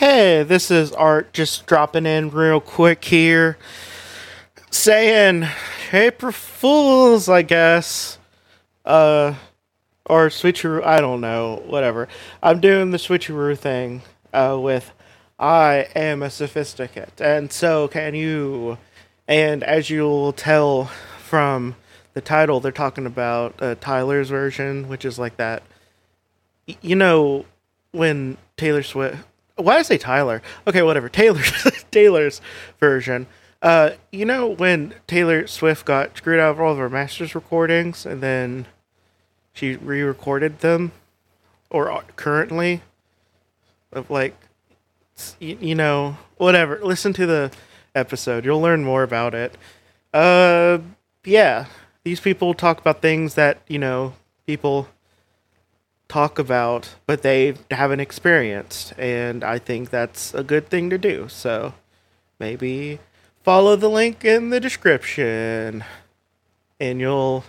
Hey, this is Art just dropping in real quick here. Saying April Fools, I guess. Uh, or switcheroo, I don't know, whatever. I'm doing the switcheroo thing uh, with I am a sophisticate, and so can you. And as you'll tell from the title, they're talking about uh, Tyler's version, which is like that. You know, when Taylor Swift. Why did I say Tyler? Okay, whatever. Taylor, Taylor's version. Uh, you know when Taylor Swift got screwed out of all of her masters recordings, and then she re-recorded them, or uh, currently, of like, s- y- you know, whatever. Listen to the episode; you'll learn more about it. Uh, yeah, these people talk about things that you know people talk about, but they haven't experienced, and I think that's a good thing to do. So maybe follow the link in the description, and you'll,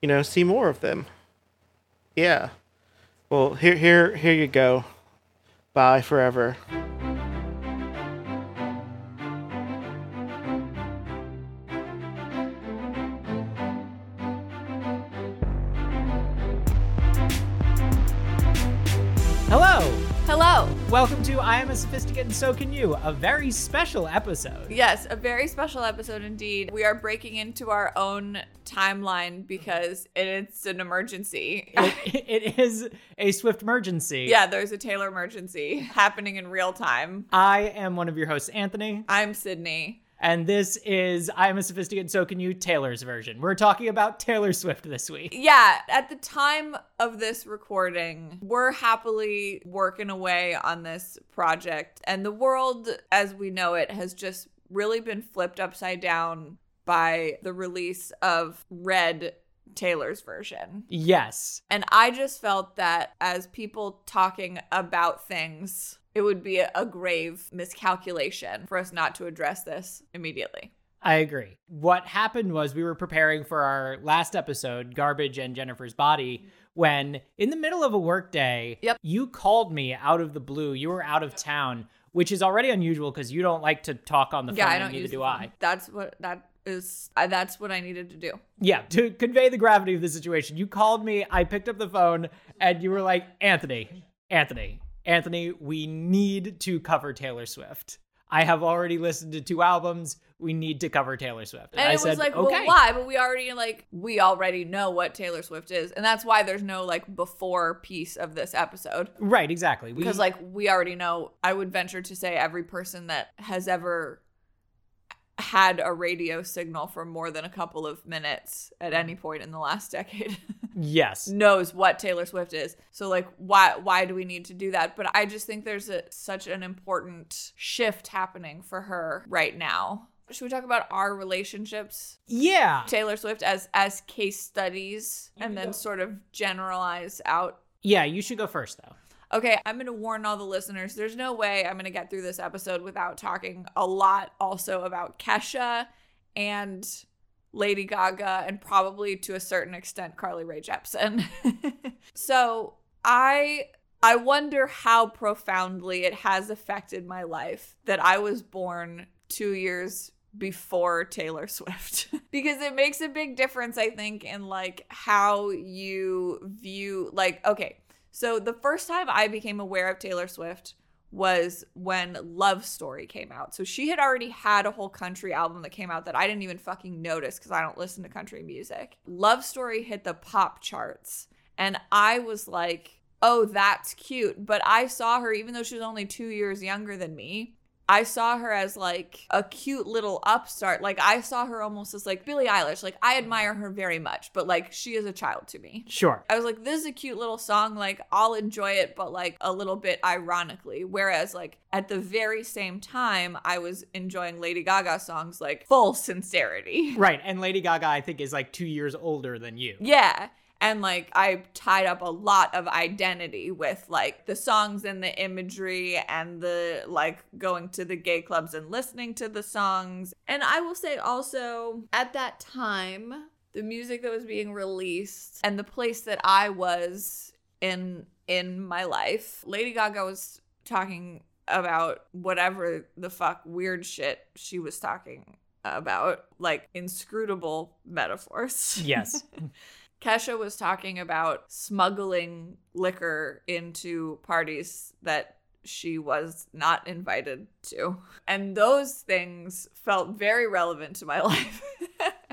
you know, see more of them. Yeah. Well, here, here, here you go. Bye forever. Welcome to I Am a Sophisticate and So Can You, a very special episode. Yes, a very special episode indeed. We are breaking into our own timeline because it's an emergency. It, it is a swift emergency. yeah, there's a Taylor emergency happening in real time. I am one of your hosts, Anthony, I'm Sydney. And this is I Am a Sophisticate and So Can You, Taylor's version. We're talking about Taylor Swift this week. Yeah, at the time of this recording, we're happily working away on this project, and the world as we know it has just really been flipped upside down by the release of Red Taylor's version. Yes. And I just felt that as people talking about things, it would be a, grave miscalculation for us not to address this immediately. I agree. What happened was we were preparing for our last episode, Garbage and Jennifer's Body, when in the middle of a workday, Yep. you called me out of the blue. You were out of town, which is already unusual because you don't like to talk on the yeah, phone, I don't neither do I. That's what that is. I, that's what I needed to do. Yeah, to convey the gravity of the situation, you called me, I picked up the phone, and you were like, Anthony, Anthony, Anthony, we need to cover Taylor Swift. I have already listened to two albums. We need to cover Taylor Swift. And I it said, like, okay. well, why? But we already like we already know what Taylor Swift is, and that's why there's no like before piece of this episode. Right, exactly. We, because like we already know i would venture to say every person that has ever had a radio signal for more than a couple of minutes at any point in the last decade. Yes, knows what taylor swift is. So like why why do we need to do that? But i just think there's a, such an important shift happening for her right now. Should we talk about our relationships? Yeah, taylor swift as as case studies and then sort of generalize out. Yeah. You should go first, though. Okay, I'm going to warn all the listeners. There's no way I'm going to get through this episode without talking a lot also about Kesha and Lady Gaga and probably to a certain extent Carly Rae Jepsen. so, I I wonder how profoundly it has affected my life that I was born 2 years before Taylor Swift because it makes a big difference I think in like how you view like okay so the first time I became aware of Taylor Swift was when Love Story came out. So she had already had a whole country album that came out that I didn't even fucking notice because I don't listen to country music. Love Story hit the pop charts. And I was like, oh, that's cute. But I saw her, even though she was only two years younger than me, I saw her as like a cute little upstart. Like I saw her almost as like Billie Eilish. Like I admire her very much, but like she is a child to me. Sure. I was like, this is a cute little song. Like, I'll enjoy it, but like a little bit ironically. Whereas, like, at the very same time, I was enjoying Lady Gaga songs like full sincerity. Right, and Lady Gaga, I think, is like two years older than you. Yeah. And like, I tied up a lot of identity with like the songs and the imagery and the like going to the gay clubs and listening to the songs. And I will say also, at that time, the music that was being released and the place that I was in in my life. Lady Gaga was talking about whatever the fuck weird shit she was talking about, like inscrutable metaphors. Yes. Kesha was talking about smuggling liquor into parties that she was not invited to. And those things felt very relevant to my life.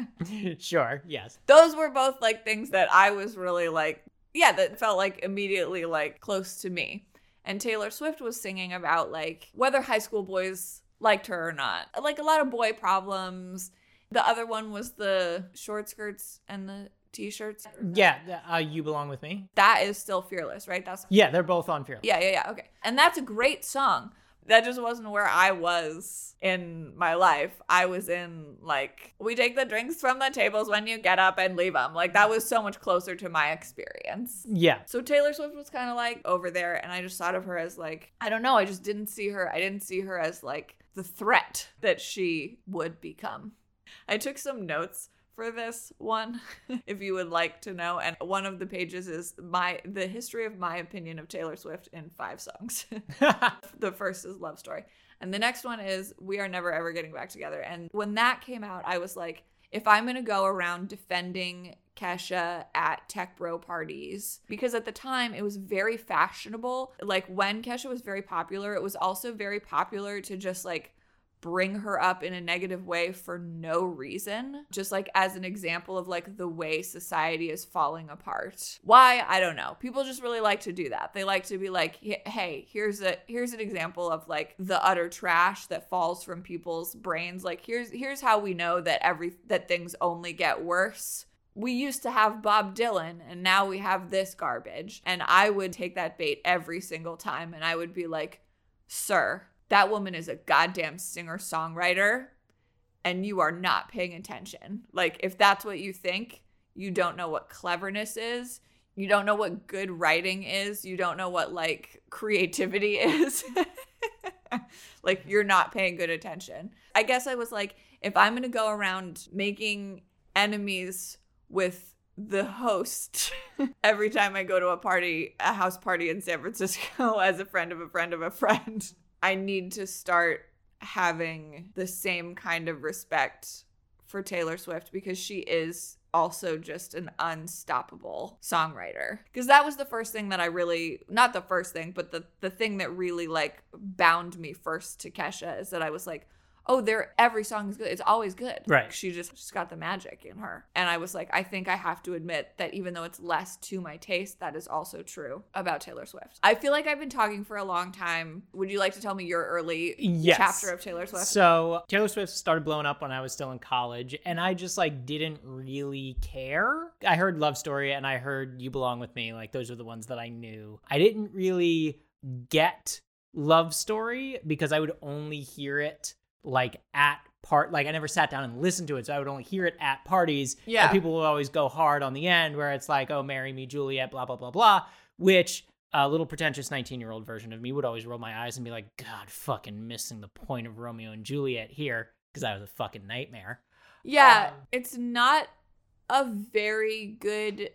sure. Yes. those were both like things that I was really like, yeah, that felt like immediately like close to me. And Taylor Swift was singing about like whether high school boys liked her or not. Like a lot of boy problems. The other one was the short skirts and the t-shirts. Yeah. Uh, you belong with me. That is still fearless, right? That's Yeah, they're both on Fearless. yeah, yeah, yeah. Okay. And that's a great song. That just wasn't where I was in my life. I was in like we take the drinks from the tables when you get up and leave them. Like that was so much closer to my experience. Yeah. So Taylor Swift was kind of like over there and I just thought of her as like I don't know, I just didn't see her. I didn't see her as like the threat that she would become. I took some notes for this one if you would like to know. And one of the pages is my the history of my opinion of Taylor Swift in 5 songs. the first is love story. And the next one is we are never ever getting back together. And when that came out i was like if i'm going to go around defending kesha at tech bro parties because at the time it was very fashionable. Like when kesha was very popular it was also very popular to just like bring her up in a negative way for no reason just like as an example of like the way society is falling apart. Why? I don't know. People just really like to do that. They like to be like hey here's a here's an example of like the utter trash that falls from people's brains. Like here's here's how we know that every that things only get worse. We used to have Bob Dylan and now we have this garbage. And I would take that bait every single time and I would be like, Sir, that woman is a goddamn singer songwriter and you are not paying attention. Like, if that's what you think, you don't know what cleverness is. You don't know what good writing is. You don't know what like creativity is. like, you're not paying good attention. I guess I was like, if I'm going to go around making enemies with the host every time I go to a party, a house party in San Francisco as a friend of a friend of a friend, I need to start having the same kind of respect for Taylor Swift because she is also just an unstoppable songwriter. Because that was the first thing that I really not the first thing, but the the thing that really like bound me first to Kesha is that I was like, oh, there every song is good. It's always good. Right. She just she's got the magic in her. And I was like, I think I have to admit that even though it's less to my taste, that is also true about Taylor Swift. I feel like I've been talking for a long time. Would you like to tell me your early Yes. chapter of Taylor Swift? So Taylor Swift started blowing up when I was still in college, and I just like didn't really care. I heard Love Story and I heard You Belong with Me. Like those are the ones that I knew. I didn't really get Love Story because I would only hear it like at part like I never sat down and listened to it, so I would only hear it at parties. Yeah. And people would always go hard on the end where it's like, oh, marry me, Juliet, blah, blah, blah, blah. Which a little pretentious 19 year old version of me would always roll my eyes and be like, God, fucking missing the point of Romeo and Juliet here because that was a fucking nightmare. Yeah, Um, it's not a very good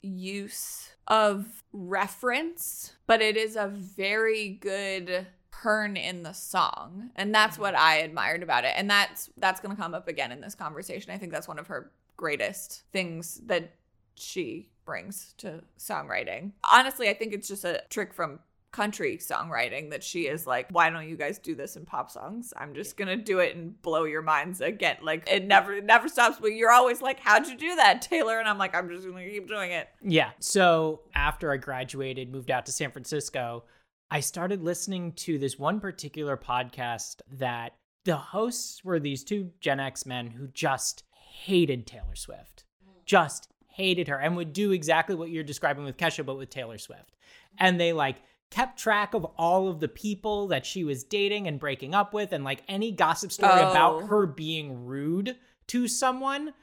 use of reference, but it is a very good turn in the song. And that's mm-hmm. what I admired about it. And that's that's going to come up again in this conversation. I think that's one of her greatest things that she brings to songwriting. Honestly, I think it's just a trick from country songwriting that she is like, why don't you guys do this in pop songs? I'm just gonna do it and blow your minds again. Like it never it never stops, but you're always like, How'd you do that, Taylor? And I'm like, I'm just gonna keep doing it. Yeah. So after I graduated, moved out to San Francisco, I started listening to this one particular podcast that the hosts were these two Gen X men who just hated Taylor Swift. Just hated her and would do exactly what you're describing with Kesha, but with Taylor Swift. And they like kept track of all of the people that she was dating and breaking up with, and like any gossip story Oh. about her being rude to someone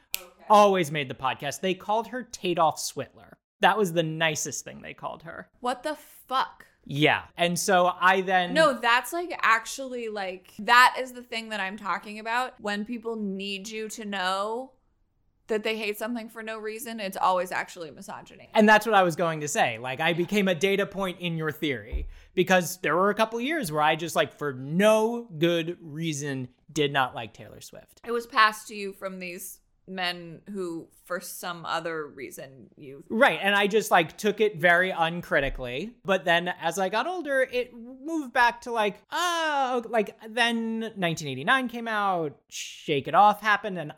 always made the podcast. They called her Tadoff Switler. That was the nicest thing they called her. What the fuck? Yeah. And so I then No, that's like actually like that is the thing that I'm talking about. When people need you to know that they hate something for no reason, it's always actually misogyny. And that's what I was going to say. Like, I became a data point in your theory because there were a couple years where I just, like, for no good reason, did not like Taylor Swift. It was passed to you from these men who, for some other reason, you. Right. And I just, like, took it very uncritically. But then as I got older, it moved back to, like, oh, like, then 1989 came out, Shake It Off happened, and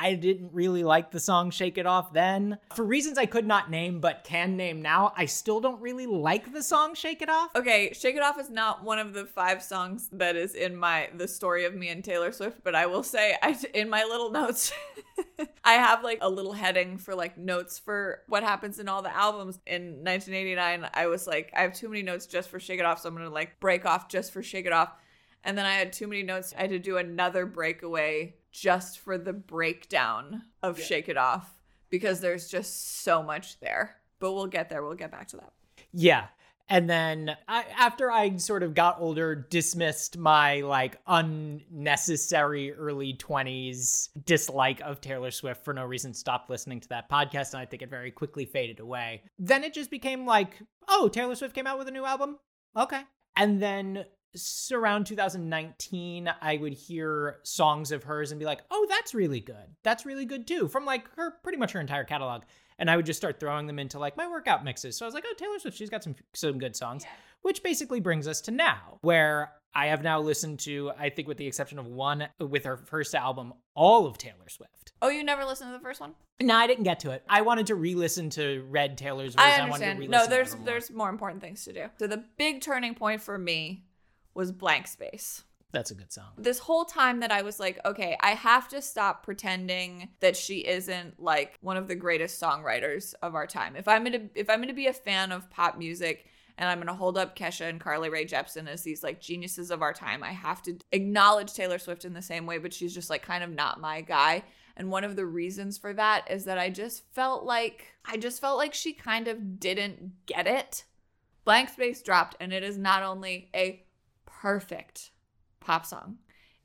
I didn't really like the song Shake It Off then. For reasons I could not name but can name now, I still don't really like the song Shake It Off. Okay, Shake It Off is not one of the five songs that is in my the story of me and Taylor Swift, but I will say I in my little notes I have like a little heading for like notes for what happens in all the albums. In 1989, I was like I have too many notes just for Shake It Off, so I'm going to like break off just for Shake It Off. And then I had too many notes. I had to do another breakaway just for the breakdown of yeah. Shake It Off because there's just so much there. But we'll get there. We'll get back to that. Yeah. And then I, after I sort of got older, dismissed my like unnecessary early 20s dislike of Taylor Swift for no reason, stopped listening to that podcast, and I think it very quickly faded away. Then it just became like, oh, Taylor Swift came out with a new album? Okay. And then around 2019 i would hear songs of hers and be like oh that's really good. That's really good too from like her pretty much her entire catalog. And i would just start throwing them into like my workout mixes. So i was like oh taylor swift she's got some some good songs yeah. which basically brings us to now where i have now listened to i think with the exception of one with her first album all of taylor swift. Oh you never listened to the first one? No i didn't get to it. I wanted to re-listen to red taylor's version i understand. I no there's there's more important things to do. So the big turning point for me was Blank Space. That's a good song. This whole time that I was like, okay, I have to stop pretending that she isn't like one of the greatest songwriters of our time. If I'm gonna if I'm gonna be a fan of pop music and I'm gonna hold up Kesha and Carly Rae Jepsen as these like geniuses of our time, I have to acknowledge Taylor Swift in the same way, but she's just like kind of not my guy. And one of the reasons for that is that I just felt like I just felt like she kind of didn't get it. Blank Space dropped, and it is not only a perfect pop song.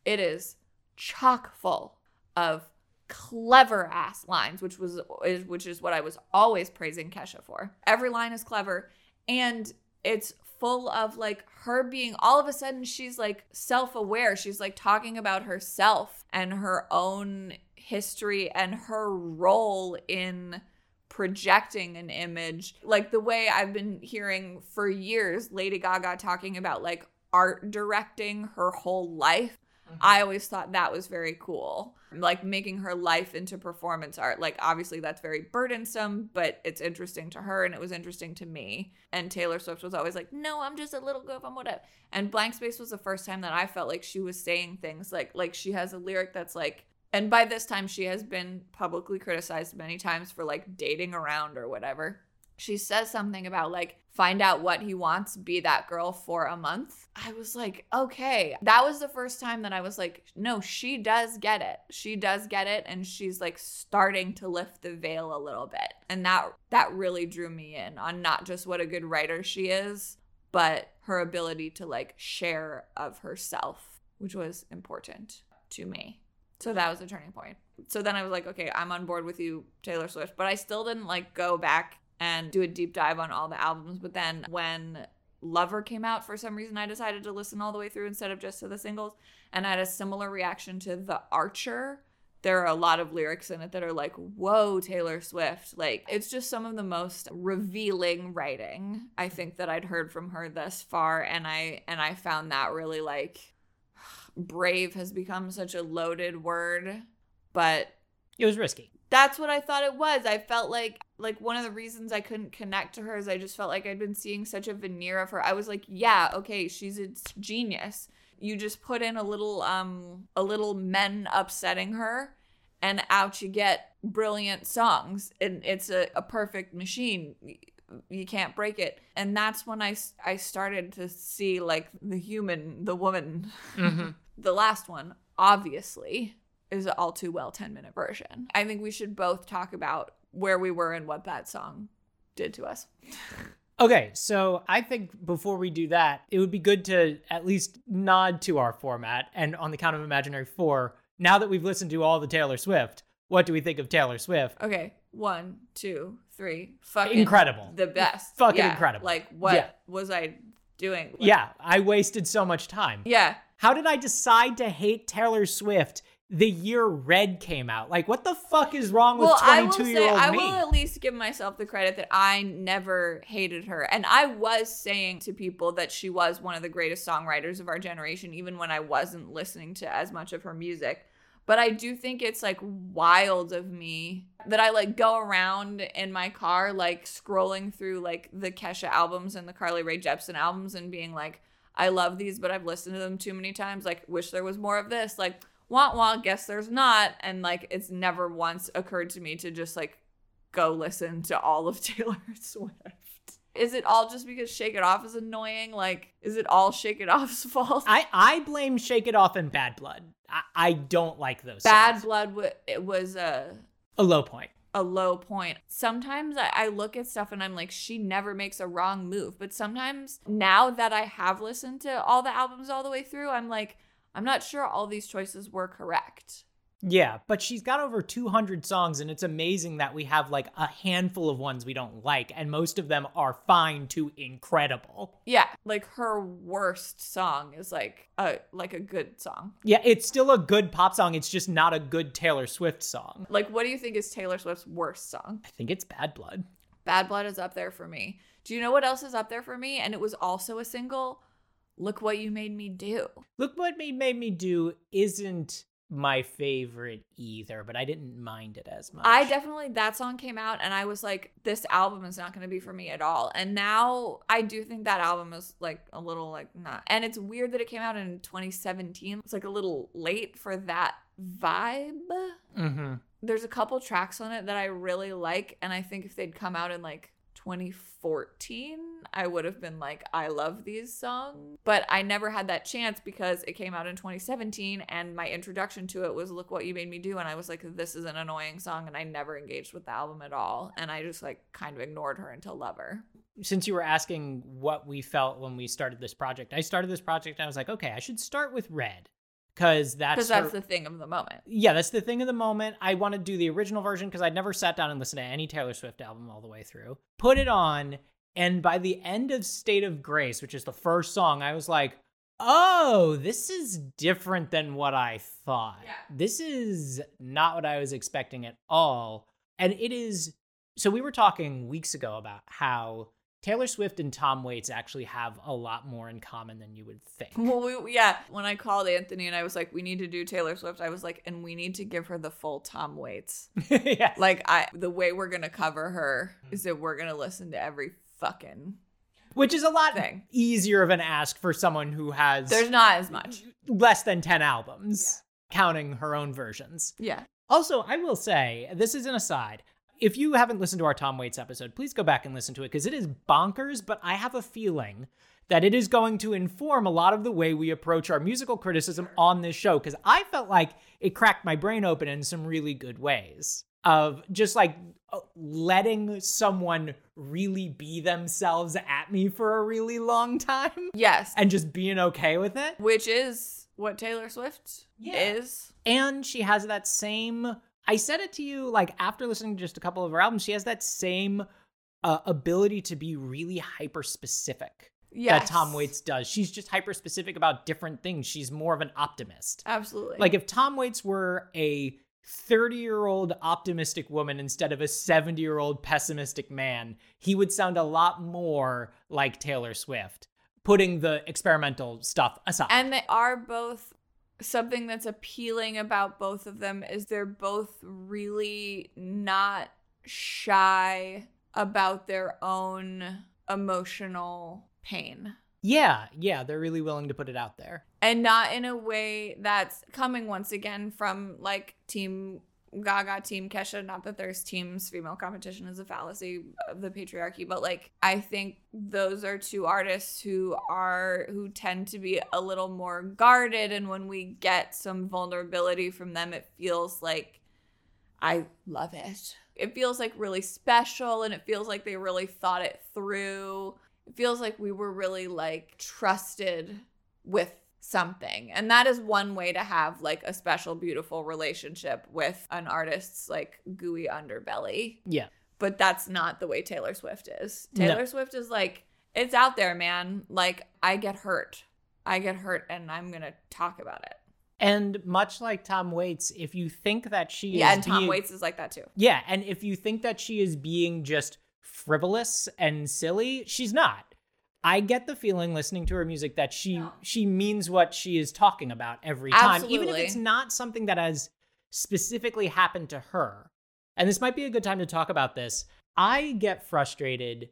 It is chock full of clever ass lines, which was is, which is what I was always praising Kesha for. Every line is clever and it's full of like her being all of a sudden she's like self-aware. She's like talking about herself and her own history and her role in projecting an image like the way I've been hearing for years Lady Gaga talking about like art directing her whole life. Mm-hmm. I always thought that was very cool. Like making her life into performance art. Like, obviously, that's very burdensome, but it's interesting to her and it was interesting to me. And Taylor Swift was always like, no, I'm just a little girl from whatever. And Blank Space was the first time that I felt like she was saying things like, like she has a lyric that's like, and by this time, she has been publicly criticized many times for like dating around or whatever she says something about like find out what he wants be that girl for a month. I was like okay. That was the first time that i was like no she does get it. She does get it and she's like starting to lift the veil a little bit. And that that really drew me in on not just what a good writer she is but her ability to like share of herself which was important to me. So that was a turning point. So then i was like okay i'm on board with you taylor swift. But i still didn't like go back and do a deep dive on all the albums. But then when Lover came out, for some reason, I decided to listen all the way through instead of just to the singles. And I had a similar reaction to The Archer. There are a lot of lyrics in it that are like, whoa, Taylor Swift. Like, it's just some of the most revealing writing I think that I'd heard from her thus far. And I and I found that really like brave has become such a loaded word, but it was risky that's what I thought it was. I felt like like one of the reasons I couldn't connect to her is I just felt like I'd been seeing such a veneer of her. I was like, yeah, okay, she's a genius. You just put in a little um a little men upsetting her and out you get brilliant songs and it's a, a perfect machine you can't break it and that's when i i started to see like the human the woman mm-hmm. the last one obviously is an all too well 10 minute version. I think we should both talk about where we were and what that song did to us. Okay, so I think before we do that, it would be good to at least nod to our format. And on the count of imaginary four, now that we've listened to all the Taylor Swift, what do we think of Taylor Swift? Okay, one, two, three. Fucking Incredible. The best. Fucking Yeah, incredible. Like what Yeah. was I doing? Like- Yeah, I wasted so much time. Yeah. How did I decide to hate Taylor Swift the year Red came out? Like, what the fuck is wrong with I 22 say year old I me? will at least give myself the credit that I never hated her. And I was saying to people that she was one of the greatest songwriters of our generation, even when I wasn't listening to as much of her music. But I do think it's like wild of me that I like go around in my car, like scrolling through like the Kesha albums and the Carly Rae Jepsen albums and being like, I love these, but I've listened to them too many times. Like, wish there was more of this. Like, wah wah, guess there's not. And like, it's never once occurred to me to just like go listen to all of Taylor Swift. Is it all just because Shake It Off is annoying? Like, is it all Shake It Off's fault? I, I blame Shake It Off and Bad Blood. I, I don't like those. Bad songs. Blood wa- it was a A low point. a low point. Sometimes I, I look at stuff and I'm like, she never makes a wrong move. But sometimes now that I have listened to all the albums all the way through, I'm like, I'm not sure all these choices were correct. Yeah, but she's got over 200 songs, and it's amazing that we have like a handful of ones we don't like, and most of them are fine to incredible. Yeah, like her worst song is like a like a good song. Yeah, it's still a good pop song. It's just not a good Taylor Swift song. Like, what do you think is Taylor Swift's worst song? I think it's Bad Blood. Bad Blood is up there for me. Do you know what else is up there for me? And it was also a single. Look what you made me do. Look What Me Made Me Do isn't my favorite either, but I didn't mind it as much. I definitely that song came out and I was like, this album is not going to be for me at all. And now I do think that album is like a little like not. And it's weird that it came out in 2017. It's like a little late for that vibe. Mm-hmm. There's a couple tracks on it that I really like, and I think if they'd come out in like 2014, I would have been like, I love these songs. But I never had that chance because it came out in 2017, and my introduction to it was Look What You Made Me Do. And I was like, this is an annoying song, and I never engaged with the album at all. And I just like kind of ignored her until Lover. Since you were asking what we felt when we started this project, I started this project and I was like, okay, I should start with Red. Because that's, Because that's her- the thing of the moment. yeah, that's the thing of the moment. I want to do the original version because I'd never sat down and listened to any Taylor Swift album all the way through. Put it on, and by the end of State of Grace, which is the first song, I was like, oh, this is different than what I thought. Yeah. This is not what I was expecting at all. And it is. So we were talking weeks ago about how Taylor Swift and Tom Waits actually have a lot more in common than you would think. Well, we, yeah, when I called Anthony and I was like, we need to do Taylor Swift, I was like, and we need to give her the full Tom Waits. yes. Like I the way we're gonna cover her is that we're gonna listen to every fucking Which is a lot Thing. easier of an ask for someone who has there's not as much. less than 10 albums, counting her own versions. Yeah. Also, I will say, this is an aside. If you haven't listened to our Tom Waits episode, please go back and listen to it because it is bonkers, but I have a feeling that it is going to inform a lot of the way we approach our musical criticism on this show because I felt like it cracked my brain open in some really good ways of just like uh, letting someone really be themselves at me for a really long time Yes. and just being okay with it. Which is what Taylor Swift Yeah. is. And she has that same. I said it to you like after listening to just a couple of her albums. She has that same uh, ability to be really hyper specific Yes. that Tom Waits does. She's just hyper specific about different things. She's more of an optimist. Absolutely. Like if Tom Waits were a 30 year old optimistic woman instead of a 70 year old pessimistic man, he would sound a lot more like Taylor Swift, putting the experimental stuff aside. and they are both something that's appealing about both of them is they're both really not shy about their own emotional pain. yeah, yeah, they're really willing to put it out there. and not in a way that's coming once again from like team gaga team kesha not that there's teams female competition is a fallacy of the patriarchy but like i think those are two artists who are who tend to be a little more guarded and when we get some vulnerability from them it feels like i love it. It feels like really special and it feels like they really thought it through. It feels like we were really like trusted with something. And that is one way to have like a special, beautiful relationship with an artist's like gooey underbelly. Yeah. But that's not the way Taylor Swift is. No. Taylor Swift is like, it's out there, man. Like, I get hurt. I get hurt and I'm going to talk about it. And much like Tom Waits, if you think that she Yeah, is and Tom being- Waits is like that too. Yeah, and if you think that she is being just frivolous and silly, she's not. I get the feeling listening to her music that she she means what she is talking about every time, even if it's not something that has specifically happened to her. And this might be a good time to talk about this. I get frustrated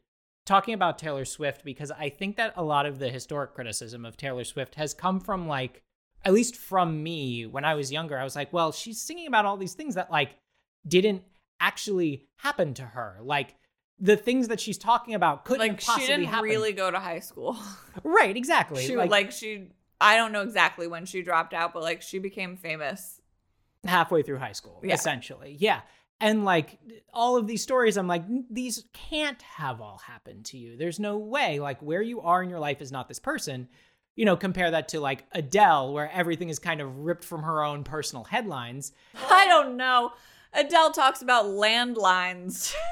talking about Taylor Swift because I think that a lot of the historic criticism of Taylor Swift has come from like at least from me when I was younger. I was like, well, she's singing about all these things that like didn't actually happen to her. Like the things that she's talking about couldn't Like, have she didn't happen. really go to high school. right, exactly. she like, like she I don't know exactly when she dropped out, but like she became famous. halfway through high school, Yeah. essentially. Yeah. And like all of these stories, I'm like, these can't have all happened to you. There's no way. Like where you are in your life is not this person. You know, compare that to like Adele, where everything is kind of ripped from her own personal headlines. I don't know. Adele talks about landlines.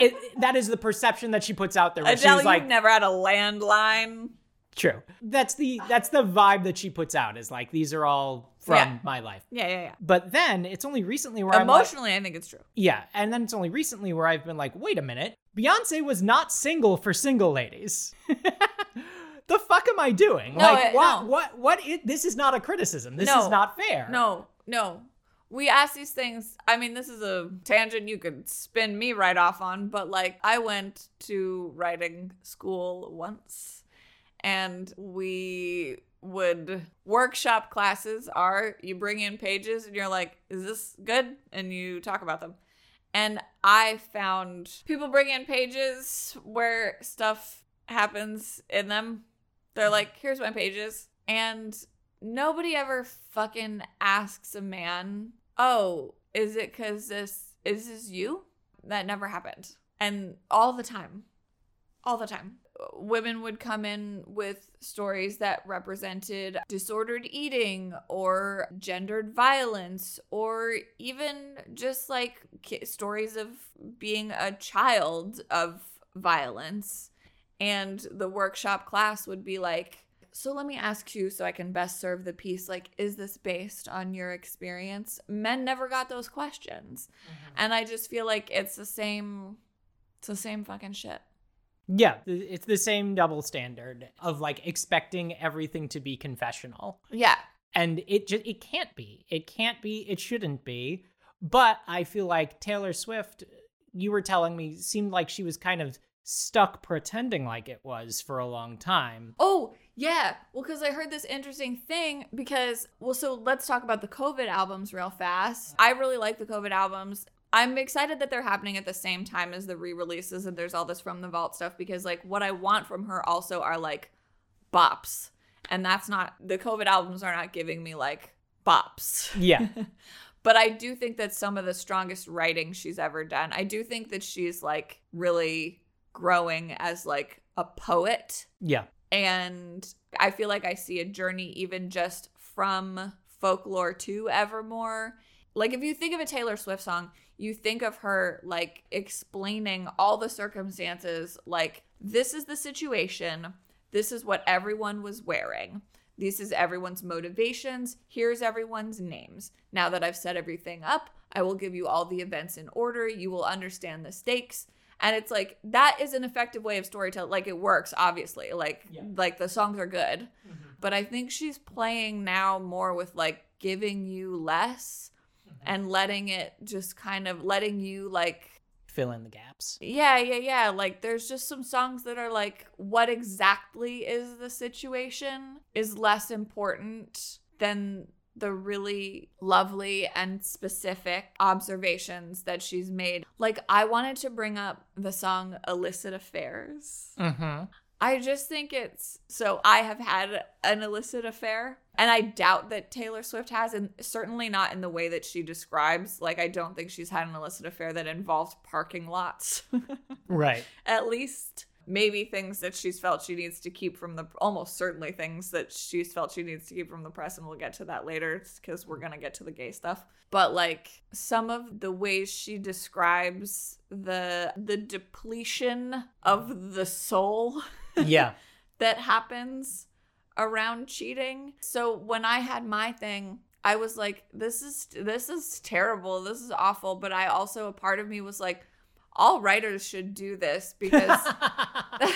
It, that is the perception that she puts out there. Adele, was like, you've never had a landline. true. That's the that's the vibe that she puts out. Is like these are all from Yeah. my life. Yeah, yeah, yeah. But then it's only recently where I'm like, Emotionally, I think it's true. Yeah, and then it's only recently where I've been like, wait a minute, Beyonce was not single for single ladies. the fuck am I doing? No, like, it- what, no. what, what? this is not a criticism. This No. is not fair. No, no. We ask these things. I mean, this is a tangent you could spin me right off on, but like, I went to writing school once and we would workshop classes are you bring in pages and you're like, is this good? And you talk about them. And I found people bring in pages where stuff happens in them. They're like, here's my pages. And nobody ever fucking asks a man, oh, is it because this, is this you? That never happened. And all the time, all the time. Women would come in with stories that represented disordered eating or gendered violence or even just like stories of being a child of violence. And the workshop class would be like, so let me ask you so I can best serve the piece like, is this based on your experience? Men never got those questions. Mm-hmm. And I just feel like it's the same, it's the same fucking shit. Yeah, it's the same double standard of like expecting everything to be confessional. Yeah. and it just it can't be it can't be it shouldn't be but i feel like taylor swift you were telling me seemed like she was kind of stuck pretending like it was for a long time Oh, yeah. Well, because I heard this interesting thing because, well, so let's talk about the COVID albums real fast. I really like the COVID albums. I'm excited that they're happening at the same time as the re releases and there's all this from the vault stuff because, like, what I want from her also are like bops. And that's not, the COVID albums are not giving me like bops. yeah but I do think that some of the strongest writing she's ever done. I do think that she's like really growing as like a poet yeah and I feel like I see a journey even just from folklore to Evermore. Like if you think of a Taylor Swift song, you think of her like explaining all the circumstances like this is the situation, this is what everyone was wearing. This is everyone's motivations. Here's everyone's names. Now that I've set everything up, I will give you all the events in order. You will understand the stakes. And it's like that is an effective way of storytelling. Like it works, obviously. Like Yeah. like the songs are good. Mm-hmm. But I think she's playing now more with like giving you less mm-hmm. and letting it just kind of letting you like fill in the gaps yeah, yeah, yeah. Like there's just some songs that are like what exactly is the situation is less important than the really lovely and specific observations that she's made. Like I wanted to bring up the song Illicit Affairs. mm-hmm I just think it's so I have had an illicit affair and I doubt that Taylor Swift has and certainly not in the way that she describes. Like I don't think she's had an illicit affair that involved parking lots. right At least maybe things that she's felt she needs to keep from the almost certainly things that she's felt she needs to keep from the press and we'll get to that later because we're gonna get to the gay stuff but like some of the ways she describes the the depletion of the soul Yeah. that happens around cheating. So when I had my thing, I was like this is this is terrible. This is awful, but I also a part of me was like all writers should do this because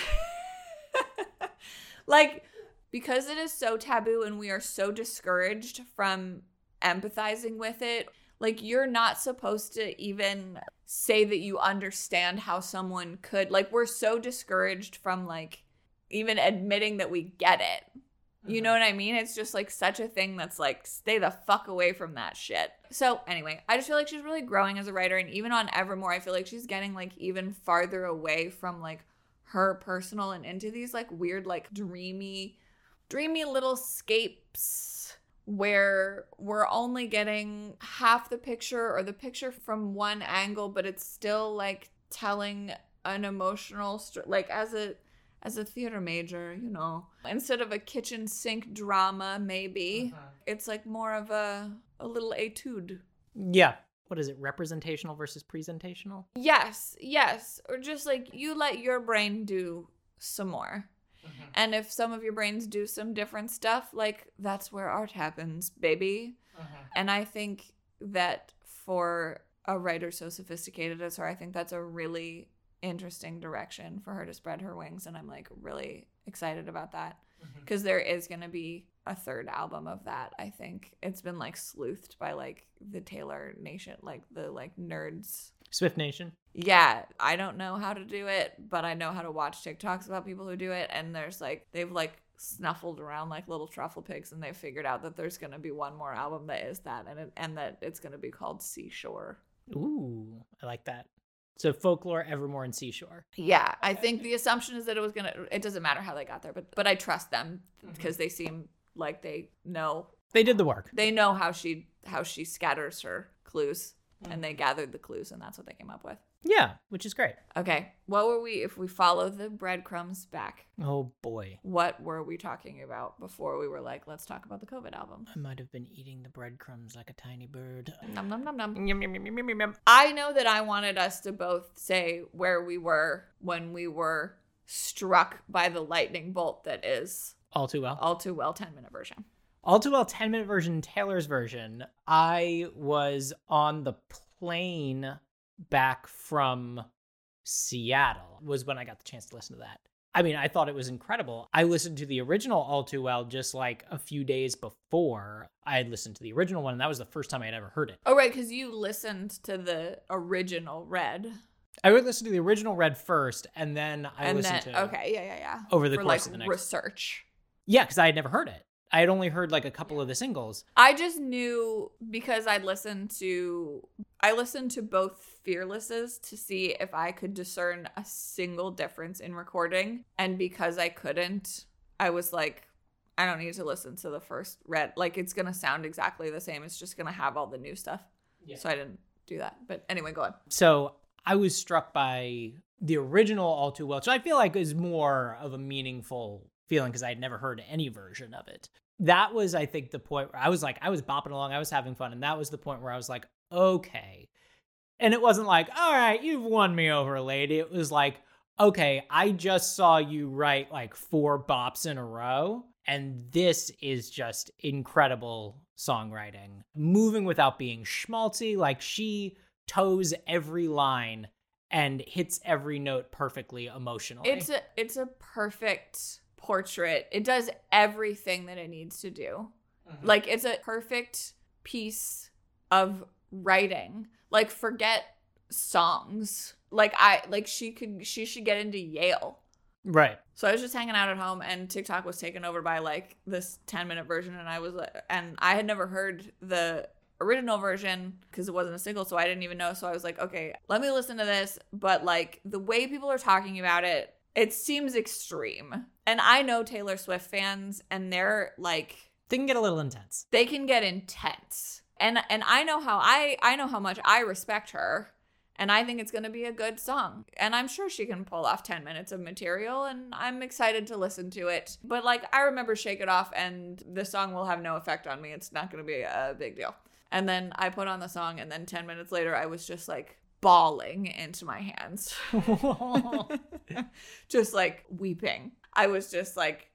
like because it is so taboo and we are so discouraged from empathizing with it like you're not supposed to even say that you understand how someone could. Like we're so discouraged from like even admitting that we get it you uh-huh. know what i mean? It's just like such a thing that's like stay the fuck away from that shit. So anyway i just feel like she's really growing as a writer and even on evermore i feel like she's getting like even farther away from like her personal and into these like weird like dreamy dreamy little scapes where we're only getting half the picture or the picture from one angle but it's still like telling an emotional st- like as a as a theater major you know. Instead of a kitchen sink drama maybe. Uh-huh. It's like more of a a little etude. Yeah. What is it? Representational versus presentational? yes yes. Or just like you let your brain do some more. Mm-hmm. And if some of your brains do some different stuff like that's where art happens baby. Mm-hmm. And i think that for a writer so sophisticated as her i think that's a really interesting direction for her to spread her wings and i'm like really excited about that mm-hmm. because there is going to be a third album of that i think it's been like sleuthed by like the taylor nation like the like nerds Swift Nation. yeah, I don't know how to do it, but I know how to watch TikToks about people who do it. And there's like, they've like snuffled around like little truffle pigs and they've figured out that there's going to be one more album that is that and, it, and that it's going to be called Seashore. Ooh, I like that. So folklore, Evermore, and Seashore. Yeah, I think the assumption is that it was going to, it doesn't matter how they got there, but, but I trust them mm-hmm. because they seem like they know, They did the work. they know how she, how she scatters her clues and mm-hmm. they gathered the clues and that's what they came up with. Yeah, which is great. Okay, what were we, if we follow the breadcrumbs back? Oh boy. what were we talking about before we were like, let's talk about the COVID album? I might have been eating the breadcrumbs like a tiny bird. Num num num num. Yum, yum, yum, yum, yum, yum. I know that I wanted us to both say where we were when we were struck by the lightning bolt that is All too well. all too well 10 minute version. All too well 10 minute version, Taylor's version. I was on the plane back from Seattle, was when I got the chance to listen to that. I mean, I thought it was incredible. I listened to the original All Too Well just like a few days before I had listened to the original one, and that was the first time I had ever heard it. Oh, right, because you listened to the original Red. I would listen to the original Red first, and then I and listened then, to okay, yeah, yeah, yeah. over the For course like of the next. research. Yeah, because I had never heard it. I had only heard like a couple of the singles. I just knew because I'd listened to I listened to both Fearlesses to see if I could discern a single difference in recording and because I couldn't I was like I don't need to listen to the first red like it's going to sound exactly the same it's just going to have all the new stuff. Yeah. So I didn't do that. But anyway, go on. So I was struck by the original All Too Well, which I feel like is more of a meaningful feeling because I had never heard any version of it. That was, I think, the point where I was like, I was bopping along, I was having fun, and that was the point where I was like, okay. And it wasn't like, all right, you've won me over, lady. It was like, okay, I just saw you write like four bops in a row, and this is just incredible songwriting. Moving without being schmaltzy, like she toes every line and hits every note perfectly emotionally. It's a it's a perfect portrait. It does everything that it needs to do. Mm-hmm. Like it's a perfect piece of writing. Like forget songs. Like I like she could she should get into Yale. right. So I was just hanging out at home and TikTok was taken over by like this 10 minute version and I was like and I had never heard the original version because it wasn't a single so I didn't even know so I was like okay let me listen to this but like the way people are talking about it it seems extreme and I know Taylor Swift fans and they're like They can get a little intense. they can get intense and and i know how i i know how much i respect her And I think it's going to be a good song. And I'm sure she can pull off 10 minutes of material and I'm excited to listen to it. But like, I remember Shake It Off and the song will have no effect on me. It's not going to be a big deal. And then I put on the song, and then 10 minutes later, I was just like bawling into my hands. just like weeping. I was just like,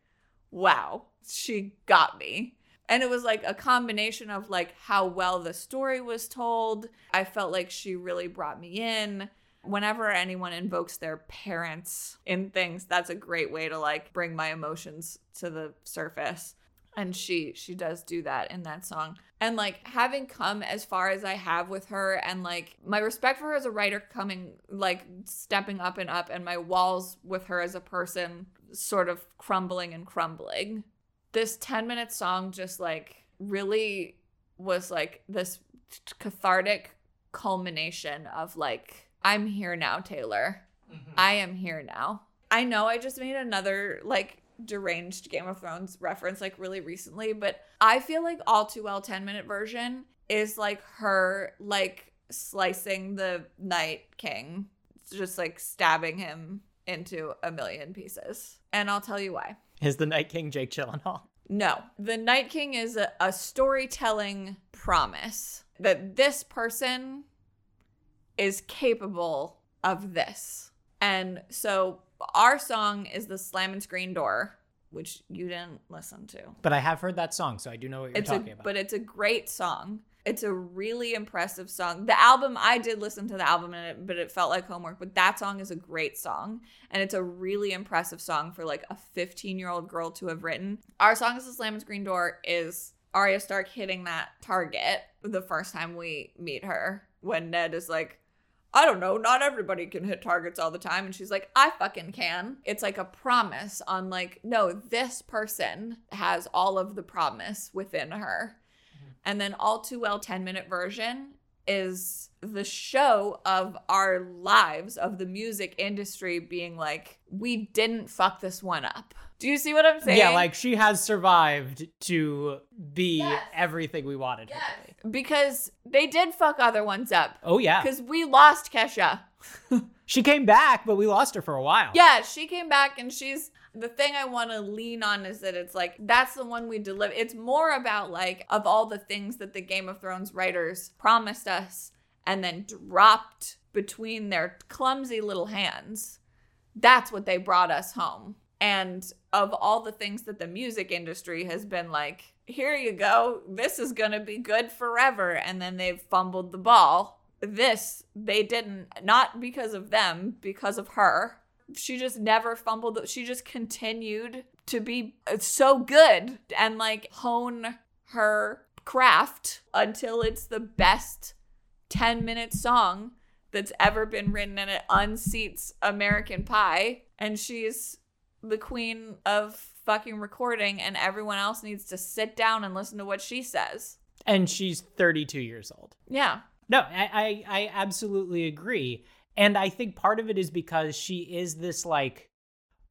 wow, she got me. And it was like a combination of like how well the story was told. I felt like she really brought me in. Whenever anyone invokes their parents in things, that's a great way to like bring my emotions to the surface. And she she does do that in that song. And like having come as far as I have with her and like my respect for her as a writer coming like stepping up and up and my walls with her as a person sort of crumbling and crumbling. This 10 minute song just like really was like this cathartic culmination of like i'm here now taylor. Mm-hmm. i am here now. I know i just made another like deranged game of thrones reference like really recently but i feel like all too well 10 minute version is like her like slicing the night king just like stabbing him into a million pieces and i'll tell you why is the Night King Jake Gyllenhaal? No. The Night King is a, a storytelling promise that this person is capable of this. And so our song is the Slam and Screen Door, which you didn't listen to. But I have heard that song, so I do know what you're it's talking a, about. But it's a great song. It's a really impressive song. The album, I did listen to the album, it, but it felt like homework. But that song is a great song, and it's a really impressive song for like a 15 year old girl to have written. Our song is the Slam Screen Door is Arya Stark hitting that target the first time we meet her when Ned is like, I don't know, not everybody can hit targets all the time. And she's like, I fucking can. It's like a promise on, like, no, this person has all of the promise within her. And then All Too Well 10 minute version is the show of our lives of the music industry being like, we didn't fuck this one up. Do you see what I'm saying? Yeah, like she has survived to be yes. everything we wanted yes. her to be. Because they did fuck other ones up. Oh, yeah. Because we lost Kesha. she came back, but we lost her for a while. Yeah, she came back and she's the thing I want to lean on is that it's like that's the one we deliver. It's more about like of all the things that the Game of Thrones writers promised us and then dropped between their clumsy little hands. That's what they brought us home. And of all the things that the music industry has been like, here you go, this is going to be good forever. And then they've fumbled the ball. This, they didn't, not because of them, because of her she just never fumbled. She just continued to be uh, so good and like hone her craft until it's the best 10 minute song that's ever been written and it unseats American Pie. And she's the queen of fucking recording, and everyone else needs to sit down and listen to what she says. And she's 32 years old. Yeah. No, I, I, I absolutely agree. And I think part of it is because she is this like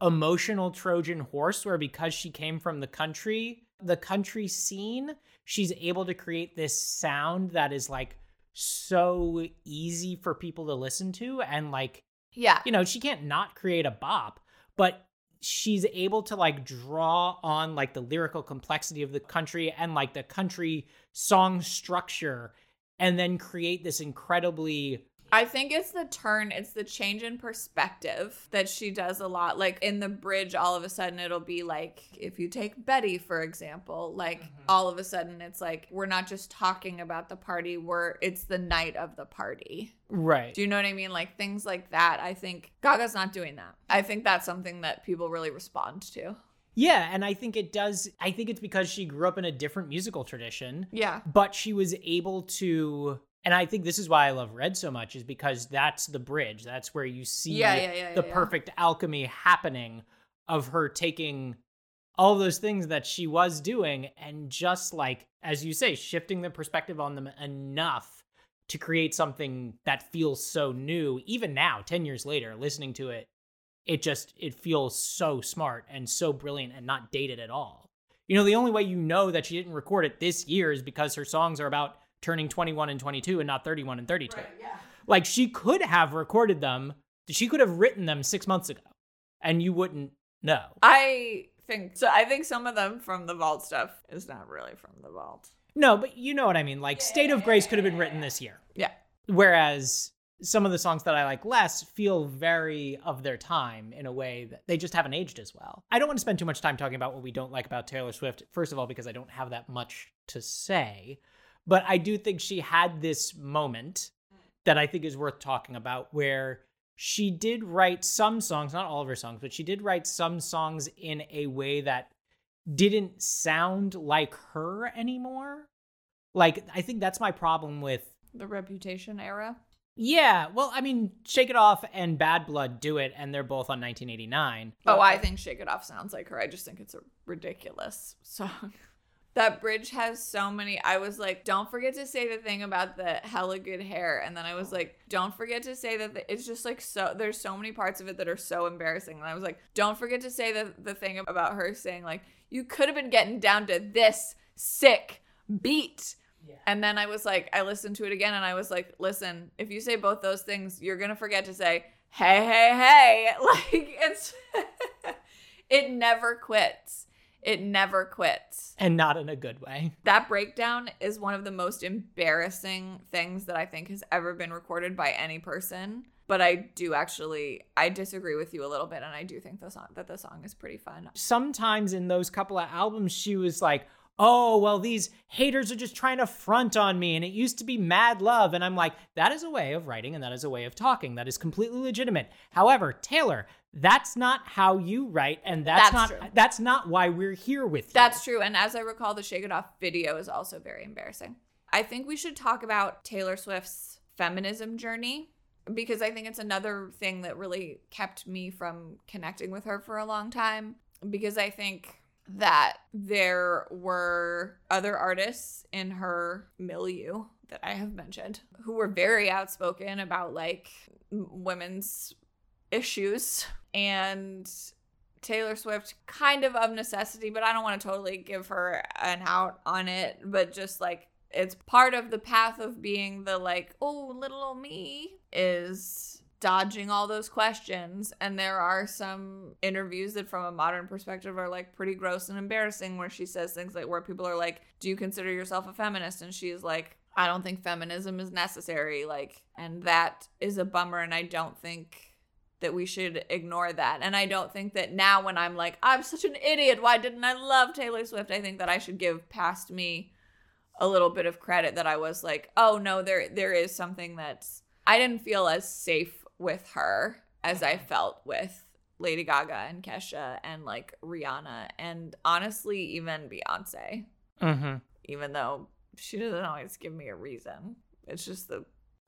emotional Trojan horse where because she came from the country, the country scene, she's able to create this sound that is like so easy for people to listen to and like yeah. You know, she can't not create a bop, but she's able to like draw on like the lyrical complexity of the country and like the country song structure and then create this incredibly I think it's the turn, it's the change in perspective that she does a lot. Like in the bridge, all of a sudden it'll be like, if you take Betty, for example, like mm-hmm. all of a sudden it's like, we're not just talking about the party, we're, it's the night of the party. Right. Do you know what I mean? Like things like that. I think Gaga's not doing that. I think that's something that people really respond to. Yeah, and I think it does. I think it's because she grew up in a different musical tradition. Yeah. But she was able to and I think this is why I love Red so much is because that's the bridge. That's where you see yeah, yeah, yeah, the perfect alchemy happening of her taking all those things that she was doing and just like as you say shifting the perspective on them enough to create something that feels so new even now 10 years later listening to it it just it feels so smart and so brilliant and not dated at all. You know, the only way you know that she didn't record it this year is because her songs are about turning 21 and 22 and not 31 and 32. Right, yeah. Like she could have recorded them. She could have written them six months ago, and you wouldn't know. I think so. I think some of them from the vault stuff is not really from the vault. No, but you know what I mean. Like State of Grace could have been written this year. Yeah. Whereas some of the songs that I like less feel very of their time in a way that they just haven't aged as well. I don't want to spend too much time talking about what we don't like about Taylor Swift, first of all, because I don't have that much to say. But I do think she had this moment that I think is worth talking about where she did write some songs, not all of her songs, but she did write some songs in a way that didn't sound like her anymore. Like, I think that's my problem with The Reputation era. yeah, well, I mean, Shake It Off and Bad Blood do it, and they're both on 1989. Oh, I think Shake It Off sounds like her. I just think it's a ridiculous song. That bridge has so many. I was like, don't forget to say the thing about the hella good hair. And then I was like, don't forget to say that the, it's just like so, there's so many parts of it that are so embarrassing. And I was like, don't forget to say the, the thing about her saying, like, you could have been getting down to this sick beat. And then I was like, I listened to it again and I was like, listen, if you say both those things, you're going to forget to say, hey, hey, hey. Like, it's, it never quits. It never quits. And not in a good way. That breakdown is one of the most embarrassing things that I think has ever been recorded by any person. But I do actually, I disagree with you a little bit, and I do think the song that the song is pretty fun. Sometimes in those couple of albums, she was like, oh, well, these haters are just trying to front on me, and it used to be mad love. And I'm like, that is a way of writing, and that is a way of talking. That is completely legitimate. However, Taylor, that's not how you write, and that's, That's not true. that's not why we're here with you. That's true. And as I recall, the Shake It Off video is also very embarrassing. I think we should talk about Taylor Swift's feminism journey because I think it's another thing that really kept me from connecting with her for a long time. Because I think that there were other artists in her milieu that I have mentioned who were very outspoken about like women's issues and Taylor Swift kind of of necessity, but I don't want to totally give her an out on it, but just like it's part of the path of being the like, oh, little old me is dodging all those questions. And there are some interviews that, from a modern perspective, are like pretty gross and embarrassing where she says things like, where people are like, do you consider yourself a feminist? And she's like, I don't think feminism is necessary. Like, and that is a bummer. And I don't think that we should ignore that. And I don't think that now when I'm like, I'm such an idiot, why didn't I love Taylor Swift? I think that I should give past me a little bit of credit that I was like, oh no, there there is something that's I didn't feel as safe with her as I felt with Lady Gaga and Kesha and like Rihanna and honestly even Beyonce, hmm even though she doesn't always give me a reason. It's just the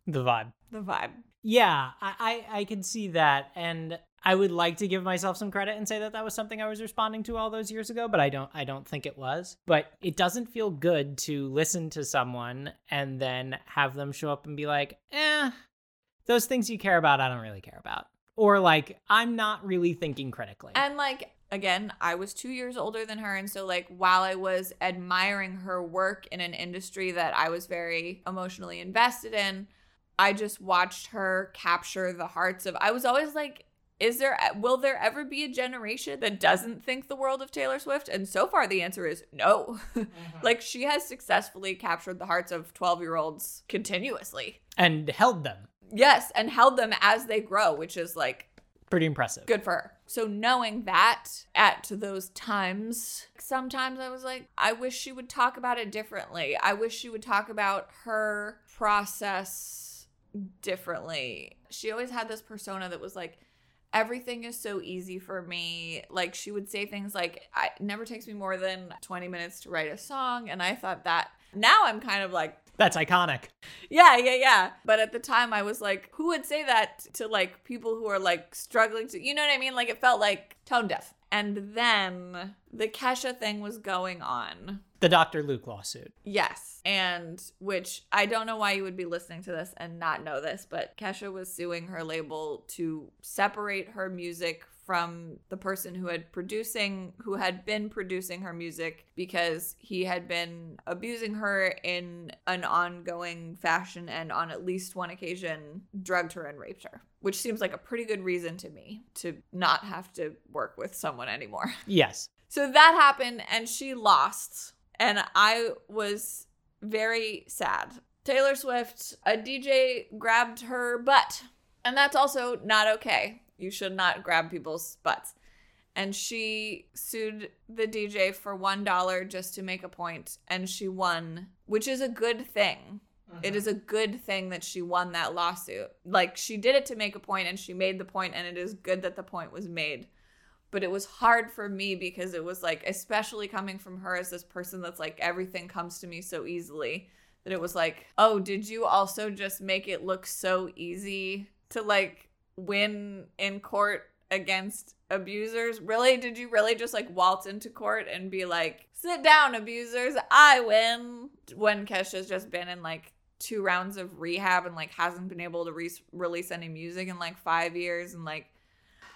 the vibe. the vibe. Yeah, I, I I can see that, and I would like to give myself some credit and say that that was something I was responding to all those years ago, but I don't I don't think it was. But it doesn't feel good to listen to someone and then have them show up and be like, "Eh, those things you care about, I don't really care about," or like, "I'm not really thinking critically." And like again, I was 2 years older than her and so like while I was admiring her work in an industry that I was very emotionally invested in, I just watched her capture the hearts of I was always like is there will there ever be a generation that doesn't think the world of Taylor Swift? And so far the answer is no. Mm-hmm. like she has successfully captured the hearts of 12-year-olds continuously. and held them. Yes, and held them as they grow, which is like Pretty impressive. good for her. So knowing that at those times, sometimes I was like, I wish she would talk about it differently. I wish she would talk about her process differently. She always had this persona that was like, everything is so easy for me. Like she would say things like, I, it never takes me more than 20 minutes to write a song. And I thought that now I'm kind of like, That's iconic. yeah, yeah, yeah. But at the time, I was like, who would say that to like people who are like struggling to, you know what I mean? Like it felt like tone deaf. And then the Kesha thing was going on. The Dr. Luke lawsuit. Yes. And which I don't know why you would be listening to this and not know this, but Kesha was suing her label to separate her music from the person who had producing who had been producing her music because he had been abusing her in an ongoing fashion and on at least one occasion drugged her and raped her which seems like a pretty good reason to me to not have to work with someone anymore Yes. so that happened and she lost and i was very sad. Taylor swift a dj grabbed her butt. And that's also not okay. You should not grab people's butts. And she sued the dj for one dollar just to make a point and she won which is a good thing. Mm-hmm. It is a good thing that she won that lawsuit. Like she did it to make a point and she made the point and it is good that the point was made but it was hard for me because it was like especially coming from her as this person that's like everything comes to me so easily that it was like oh did you also just make it look so easy to like win in court against abusers? Really? Did you really just like waltz into court and be like sit down abusers i win when kesha's just been in like two rounds of rehab and like hasn't been able to re- release any music in like five years and like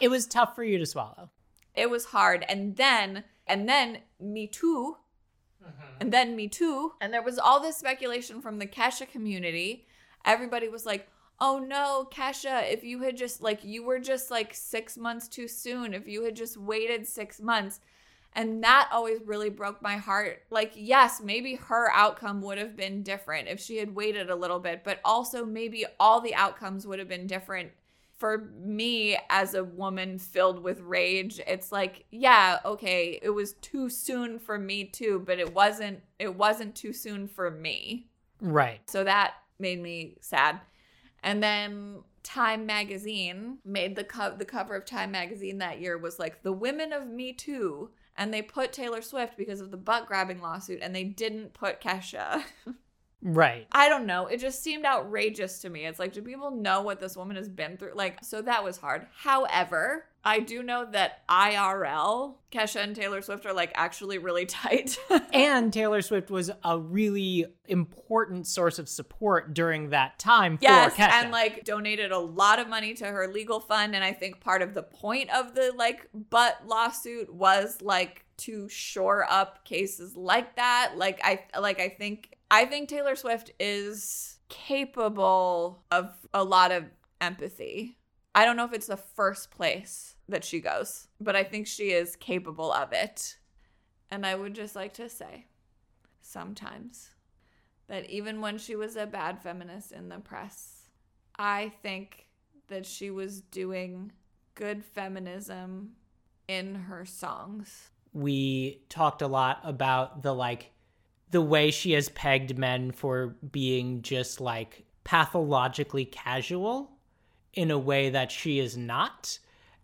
It was tough for you to swallow. It was hard. And then and then me too. Mm-hmm. And then me too. And there was all this speculation from the kesha community. Everybody was like oh no kesha if you had just like you were just like six months too soon if you had just waited six months. And that always really broke my heart. Like yes maybe her outcome would have been different if she had waited a little bit but also maybe all the outcomes would have been different for me as a woman filled with rage it's like yeah okay it was too soon for me too but it wasn't it wasn't too soon for me. Right. so that made me sad. And then time magazine made the co- the cover of time magazine that year was like the women of me too and they put taylor swift because of the butt grabbing lawsuit and they didn't put kesha Right. I don't know. It just seemed outrageous to me. It's like, do people know what this woman has been through? Like, so that was hard. However, I do know that IRL, Kesha and Taylor Swift are like actually really tight. And Taylor Swift was a really important source of support during that time yes, for Kesha. and like donated a lot of money to her legal fund. And I think part of the point of the like butt lawsuit was like to shore up cases like that. Like I like I think I think Taylor Swift is capable of a lot of empathy. I don't know if it's the first place that she goes, but I think she is capable of it. And I would just like to say sometimes that even when she was a bad feminist in the press, I think that she was doing good feminism in her songs. we talked a lot about the like the way she has pegged men for being just like pathologically casual in a way that she is not.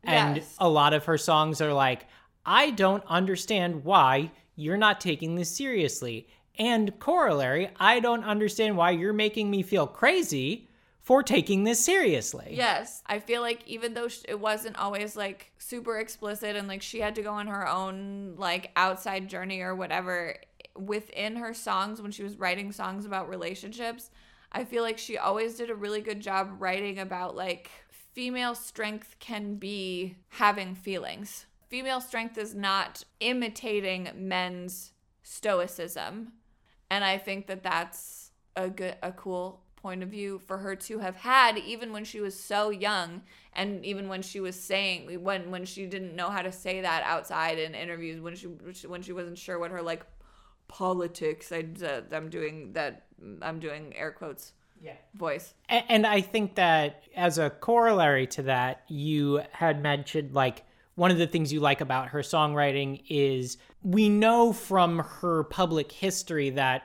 And Yes. a lot of her songs are like, I don't understand why you're not taking this seriously. And corollary, I don't understand why you're making me feel crazy for taking this seriously. Yes, I feel like even though it wasn't always like super explicit and like she had to go on her own like outside journey or whatever within her songs when she was writing songs about relationships, I feel like she always did a really good job writing about like female strength can be having feelings. Female strength is not imitating men's stoicism. And I think that that's a good a cool point of view for her to have had even when she was so young and even when she was saying when when she didn't know how to say that outside in interviews when she when she wasn't sure what her like politics I uh, I'm doing that I'm doing air quotes Yeah. voice A- And I think that as a corollary to that, you had mentioned like one of the things you like about her songwriting is we know from her public history that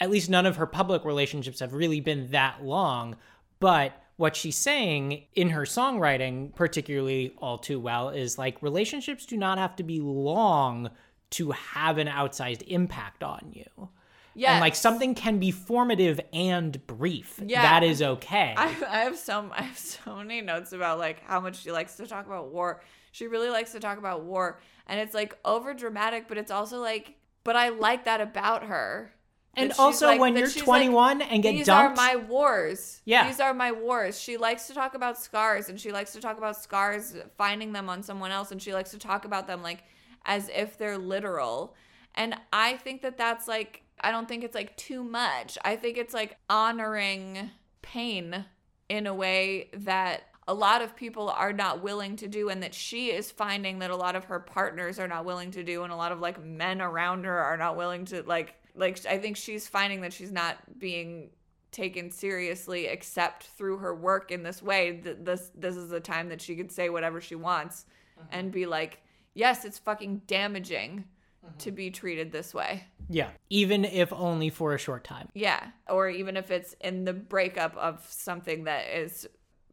at least none of her public relationships have really been that long. But what she's saying in her songwriting, particularly all too well, is like relationships do not have to be long to have an outsized impact on you. yeah And like something can be formative and brief. Yeah. That is okay. I, I have some I have so many notes about like how much she likes to talk about war. She really likes to talk about war, and it's like over dramatic, but it's also like, but I like that about her And also, like- when you're she's like, 21 and get These dumped, these are my wars. Yeah. These are my wars. She likes to talk about scars and she likes to talk about scars finding them on someone else and she likes to talk about them like as if they're literal. And I think that that's like I don't think it's like too much. I think it's like honoring pain in a way that a lot of people are not willing to do and that she is finding that a lot of her partners are not willing to do and a lot of like men around her are not willing to like like I think she's finding that she's not being taken seriously except through her work in this way Th- this this is a time that she could say whatever she wants mm-hmm. and be like yes it's fucking damaging to mm-hmm. be treated this way yeah, even if only for a short time. yeah or even if it's in the breakup of something that is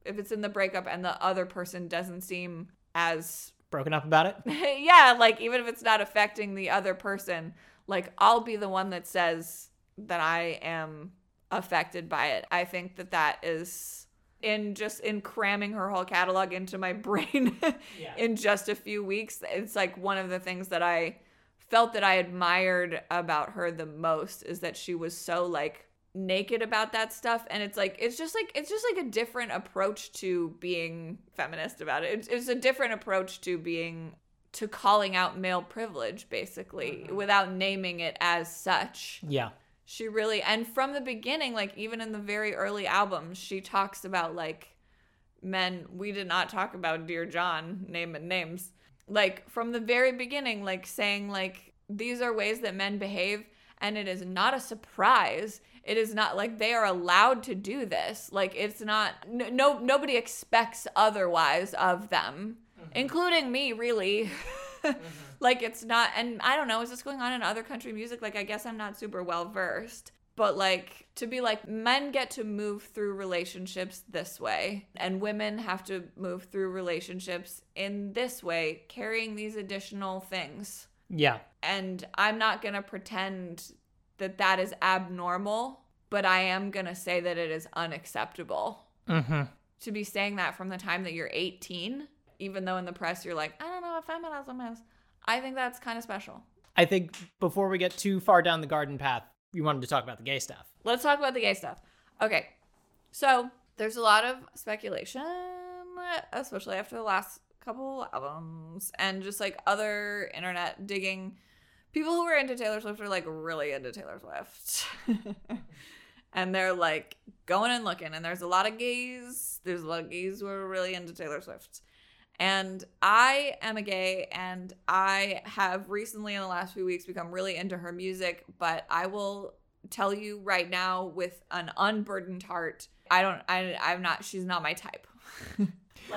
if it's in the breakup and the other person doesn't seem as Broken up about it. yeah, like even if it's not affecting the other person, like I'll be the one that says that I am affected by it. I think that that is in just in cramming her whole catalog into my brain Yeah. in just a few weeks. It's like one of the things that I felt that I admired about her the most is that she was so like naked about that stuff and it's like it's just like it's just like a different approach to being feminist about it it's, it's a different approach to being to calling out male privilege basically mm-hmm. without naming it as such Yeah. She really and from the beginning like even in the very early albums she talks about like men we did not talk about dear john name and names. Like from the very beginning like saying like these are ways that men behave and it is not a surprise. It is not like they are allowed to do this. Like it's not no, no nobody expects otherwise of them mm-hmm. including me really like it's not and i don't know is this going on in other country music like i guess i'm not super well versed but like to be like men get to move through relationships this way and women have to move through relationships in this way carrying these additional things Yeah. and i'm not going to pretend that that is abnormal but i am going to say that it is unacceptable Mm-hmm. to be saying that from the time that you're 18 even though in the press you're like i what feminism is i think that's kind of special. I think before we get too far down the garden path, we wanted to talk about the gay stuff. let's talk about the gay stuff. Okay so there's a lot of speculation especially after the last couple albums and just like other internet digging. People who are into taylor swift are like really into taylor swift. And they're like going and looking and there's a lot of gays there's a lot of gays who are really into taylor swift and i am a gay and i have recently in the last few weeks become really into her music but i will tell you right now with an unburdened heart i don't I, i'm not she's not my type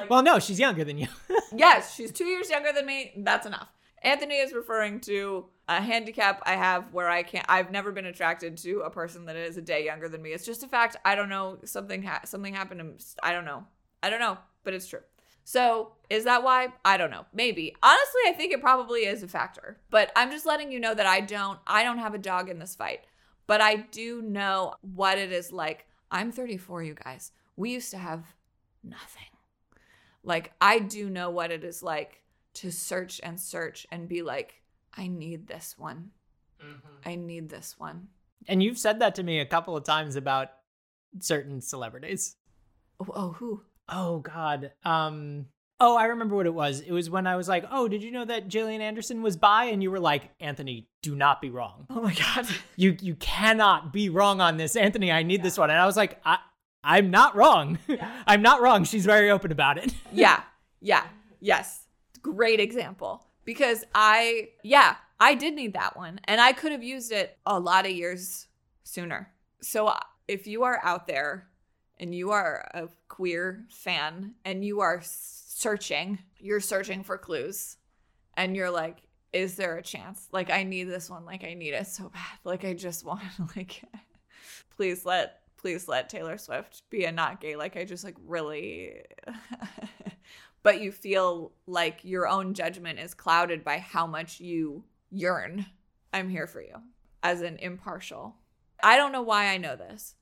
Well, no, she's younger than you. yes, she's two years younger than me. That's enough. Anthony is referring to a handicap I have where I can't. I've never been attracted to a person that is a day younger than me. It's just a fact. I don't know. Something ha- something happened. To, I don't know. I don't know, but it's true. So is that why? I don't know. Maybe. Honestly, I think it probably is a factor. But I'm just letting you know that I don't. I don't have a dog in this fight. But I do know what it is like. I'm 34, you guys. We used to have nothing. Like, I do know what it is like to search and search and be like, I need this one. Mm-hmm. I need this one. and you've said that to me a couple of times about certain celebrities. Oh, oh who? Oh God. Um. Oh, I remember what it was. It was when I was like, "Oh, did you know that Gillian Anderson was bi And you were like, "Anthony, do not be wrong. Oh my God. You you cannot be wrong on this, Anthony. I need this one." And I was like, "I I'm not wrong. I'm not wrong. She's very open about it." yeah. Yeah. Yes. Great example. Because I, yeah, I did need that one. And I could have used it a lot of years sooner. So if you are out there and you are a queer fan and you are searching, you're searching for clues and you're like, is there a chance? Like, I need this one. Like, I need it so bad. Like, I just want like, please let, please let Taylor Swift be a not gay. Like, I just, like, really. but you feel like your own judgment is clouded by how much you yearn. I'm here for you as an impartial. I don't know why I know this.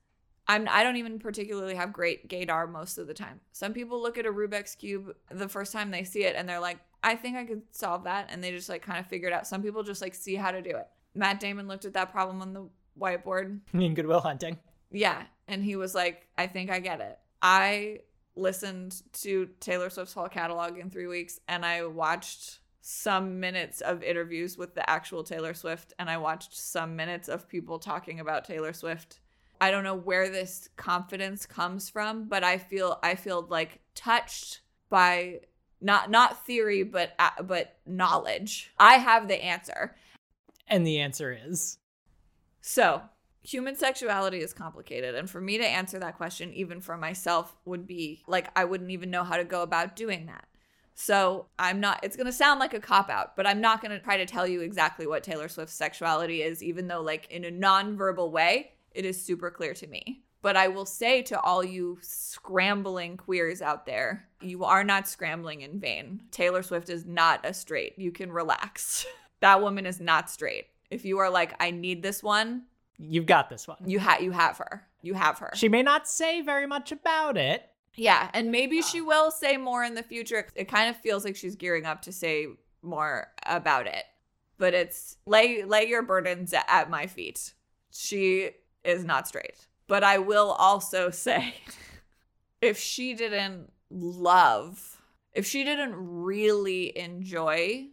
I'm I don't even particularly have great gaydar most of the time. Some people look at a Rubik's cube the first time they see it and they're like, I think I could solve that and they just like kind of figure it out. Some people just like see how to do it. Matt Damon looked at that problem on the whiteboard. Mean Good Will Hunting. Yeah. And he was like, I think I get it. I listened to Taylor Swift's whole catalog in three weeks and I watched some minutes of interviews with the actual Taylor Swift and I watched some minutes of people talking about Taylor Swift. I don't know where this confidence comes from, but I feel I feel like touched by not not theory but uh, but knowledge. I have the answer. And the answer is So, human sexuality is complicated. And for me to answer that question, even for myself, would be like, I wouldn't even know how to go about doing that. So, I'm not, it's going to sound like a cop out, but I'm not going to try to tell you exactly what Taylor Swift's sexuality is, even though, like, in a non-verbal way, it is super clear to me. But I will say to all you scrambling queers out there, you are not scrambling in vain. Taylor Swift is not a straight. You can relax. that woman is not straight. If you are like, I need this one, you've got this one. you have you have her. You have her. She may not say very much about it. yeah, and maybe she will say more in the future. It kind of feels like she's gearing up to say more about it. But it's lay lay your burdens at my feet. She is not straight. But I will also say if she didn't love, if she didn't really enjoy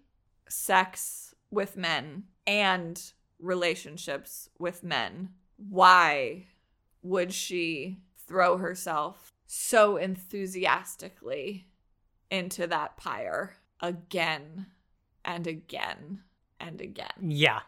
sex with men and relationships with men, why would she throw herself so enthusiastically into that pyre again and again and again? Yeah.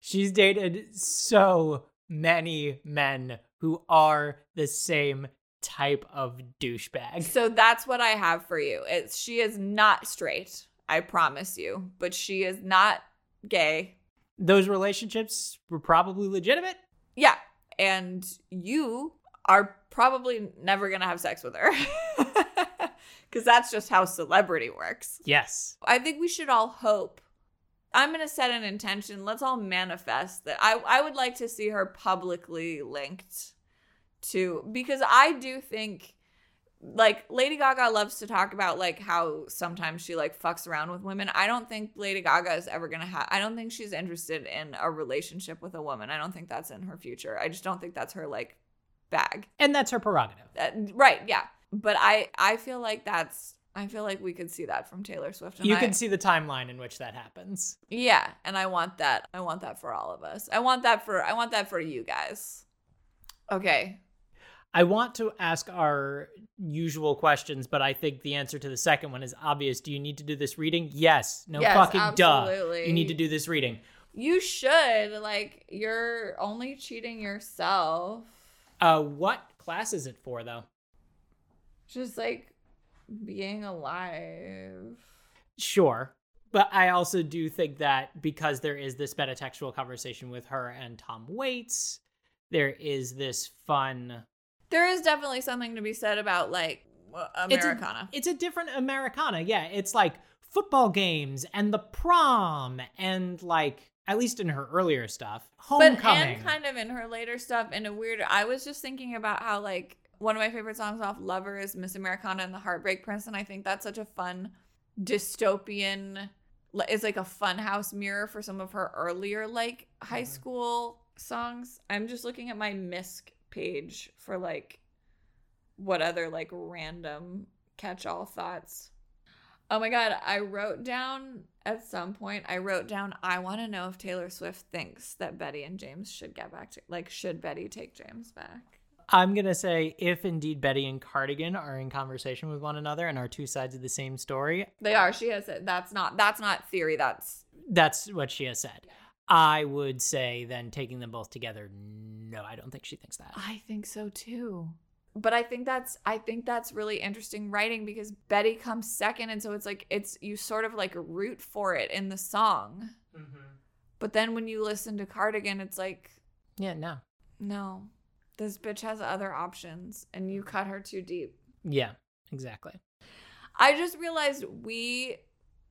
She's dated so many men who are the same type of douchebag. So that's what I have for you. It's she is not straight, I promise you, but she is not gay. Those relationships were probably legitimate. Yeah, and you are probably never going to have sex with her. Cuz that's just how celebrity works. Yes. I think we should all hope. I'm going to set an intention. Let's all manifest that I I would like to see her publicly linked to because I do think like Lady Gaga loves to talk about like how sometimes she like fucks around with women. I don't think Lady Gaga is ever going to have I don't think she's interested in a relationship with a woman. I don't think that's in her future. I just don't think that's her like bag. And that's her prerogative. Uh, right, yeah. But I I feel like that's I feel like we could see that from Taylor Swift. And You I- can see the timeline in which that happens. yeah, and I want that. I want that for all of us. I want that for I want that for you guys. Okay. I want to ask our usual questions, but I think the answer to the second one is obvious. Do you need to do this reading? Yes. No Yes, fucking duh. You need to do this reading. You should like you're only cheating yourself. Uh what class is it for though? Just like being alive. Sure. But I also do think that because there is this metatextual conversation with her and Tom Waits, there is this fun There is definitely something to be said about like It's a- Americana. It's a different Americana. Yeah, it's like football games and the prom and like at least in her earlier stuff, homecoming. but and kind of in her later stuff in a weird I was just thinking about how like one of my favorite songs off Lover is Miss Americana and the Heartbreak Prince and I think that's such a fun dystopian is like a fun house mirror for some of her earlier like high Mhm. school songs. I'm just looking at my misc page for like what other like random catch-all thoughts. Oh my god, I wrote down at some point I wrote down I want to know if Taylor Swift thinks that Betty and James should get back to like should Betty take James back? I'm going to say if indeed Betty and Cardigan are in conversation with one another and are two sides of the same story, They are. She has said That's not that's not theory. That's that's what she has said. I would say then taking them both together, no, I don't think she thinks that. I think so too. But I think that's I think that's really interesting writing because Betty comes second and so it's like it's you sort of like root for it in the song. Mm-hmm. But then when you listen to Cardigan it's like Yeah, no. no. This bitch has other options and you cut her too deep. Yeah, exactly. I just realized we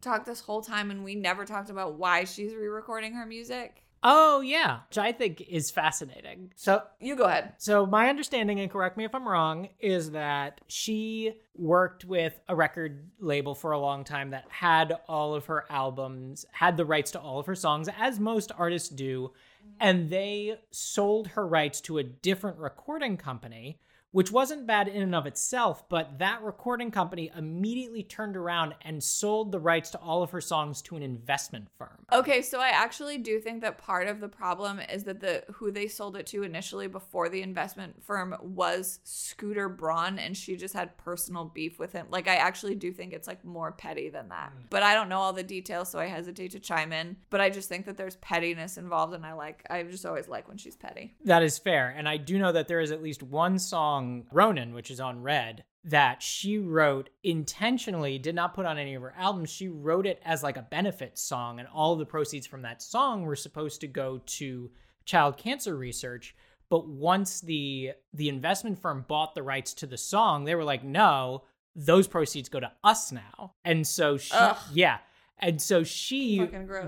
talked this whole time and we never talked about why she's re-recording her music. Oh, yeah, which I think is fascinating. So You go ahead. So my understanding, and correct me if I'm wrong, is that she worked with a record label for a long time that had all of her albums, had the rights to all of her songs, as most artists do, and they sold her rights to a different recording company which wasn't bad in and of itself, but that recording company immediately turned around and sold the rights to all of her songs to an investment firm. Okay, so I actually do think that part of the problem is that the who they sold it to initially before the investment firm was Scooter Braun and she just had personal beef with him. Like I actually do think it's like more petty than that. Mm. But I don't know all the details so I hesitate to chime in, but I just think that there's pettiness involved and I like I just always like when she's petty. That is fair. And I do know that there is at least one song, Ronan, which is on Red, that she wrote intentionally, did not put on any of her albums. She wrote it as like a benefit song, and all the proceeds from that song were supposed to go to child cancer research. But once the the investment firm bought the rights to the song, they were like, no, those proceeds go to us now. And so she Ugh. yeah. And so she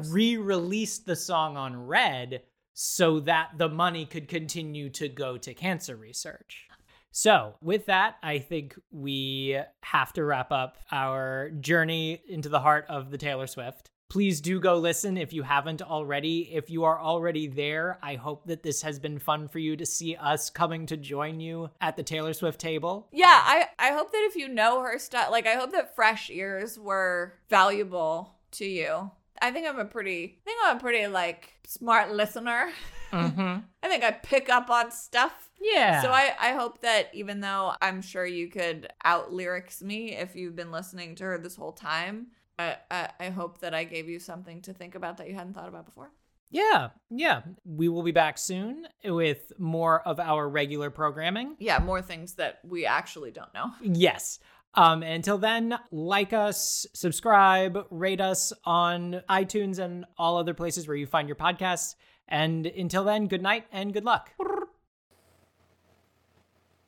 re-released the song on Red so that the money could continue to go to cancer research. So, with that, I think we have to wrap up our journey into the heart of the Taylor Swift. Please do go listen if you haven't already. If you are already there, I hope that this has been fun for you to see us coming to join you at the Taylor Swift table. Yeah, I I hope that if you know her stuff, like I hope that fresh ears were valuable to you. I think I'm a pretty I think I'm a pretty like smart listener. Mm-hmm. I think I pick up on stuff. Yeah. So I, I hope that even though I'm sure you could out lyrics me if you've been listening to her this whole time, I, I, I hope that I gave you something to think about that you hadn't thought about before. yeah, yeah. We will be back soon with more of our regular programming. Yeah, more things that we actually don't know. Yes. Um, until then, like us, subscribe, rate us on iTunes and all other places where you find your podcasts. And until then, good night and good luck.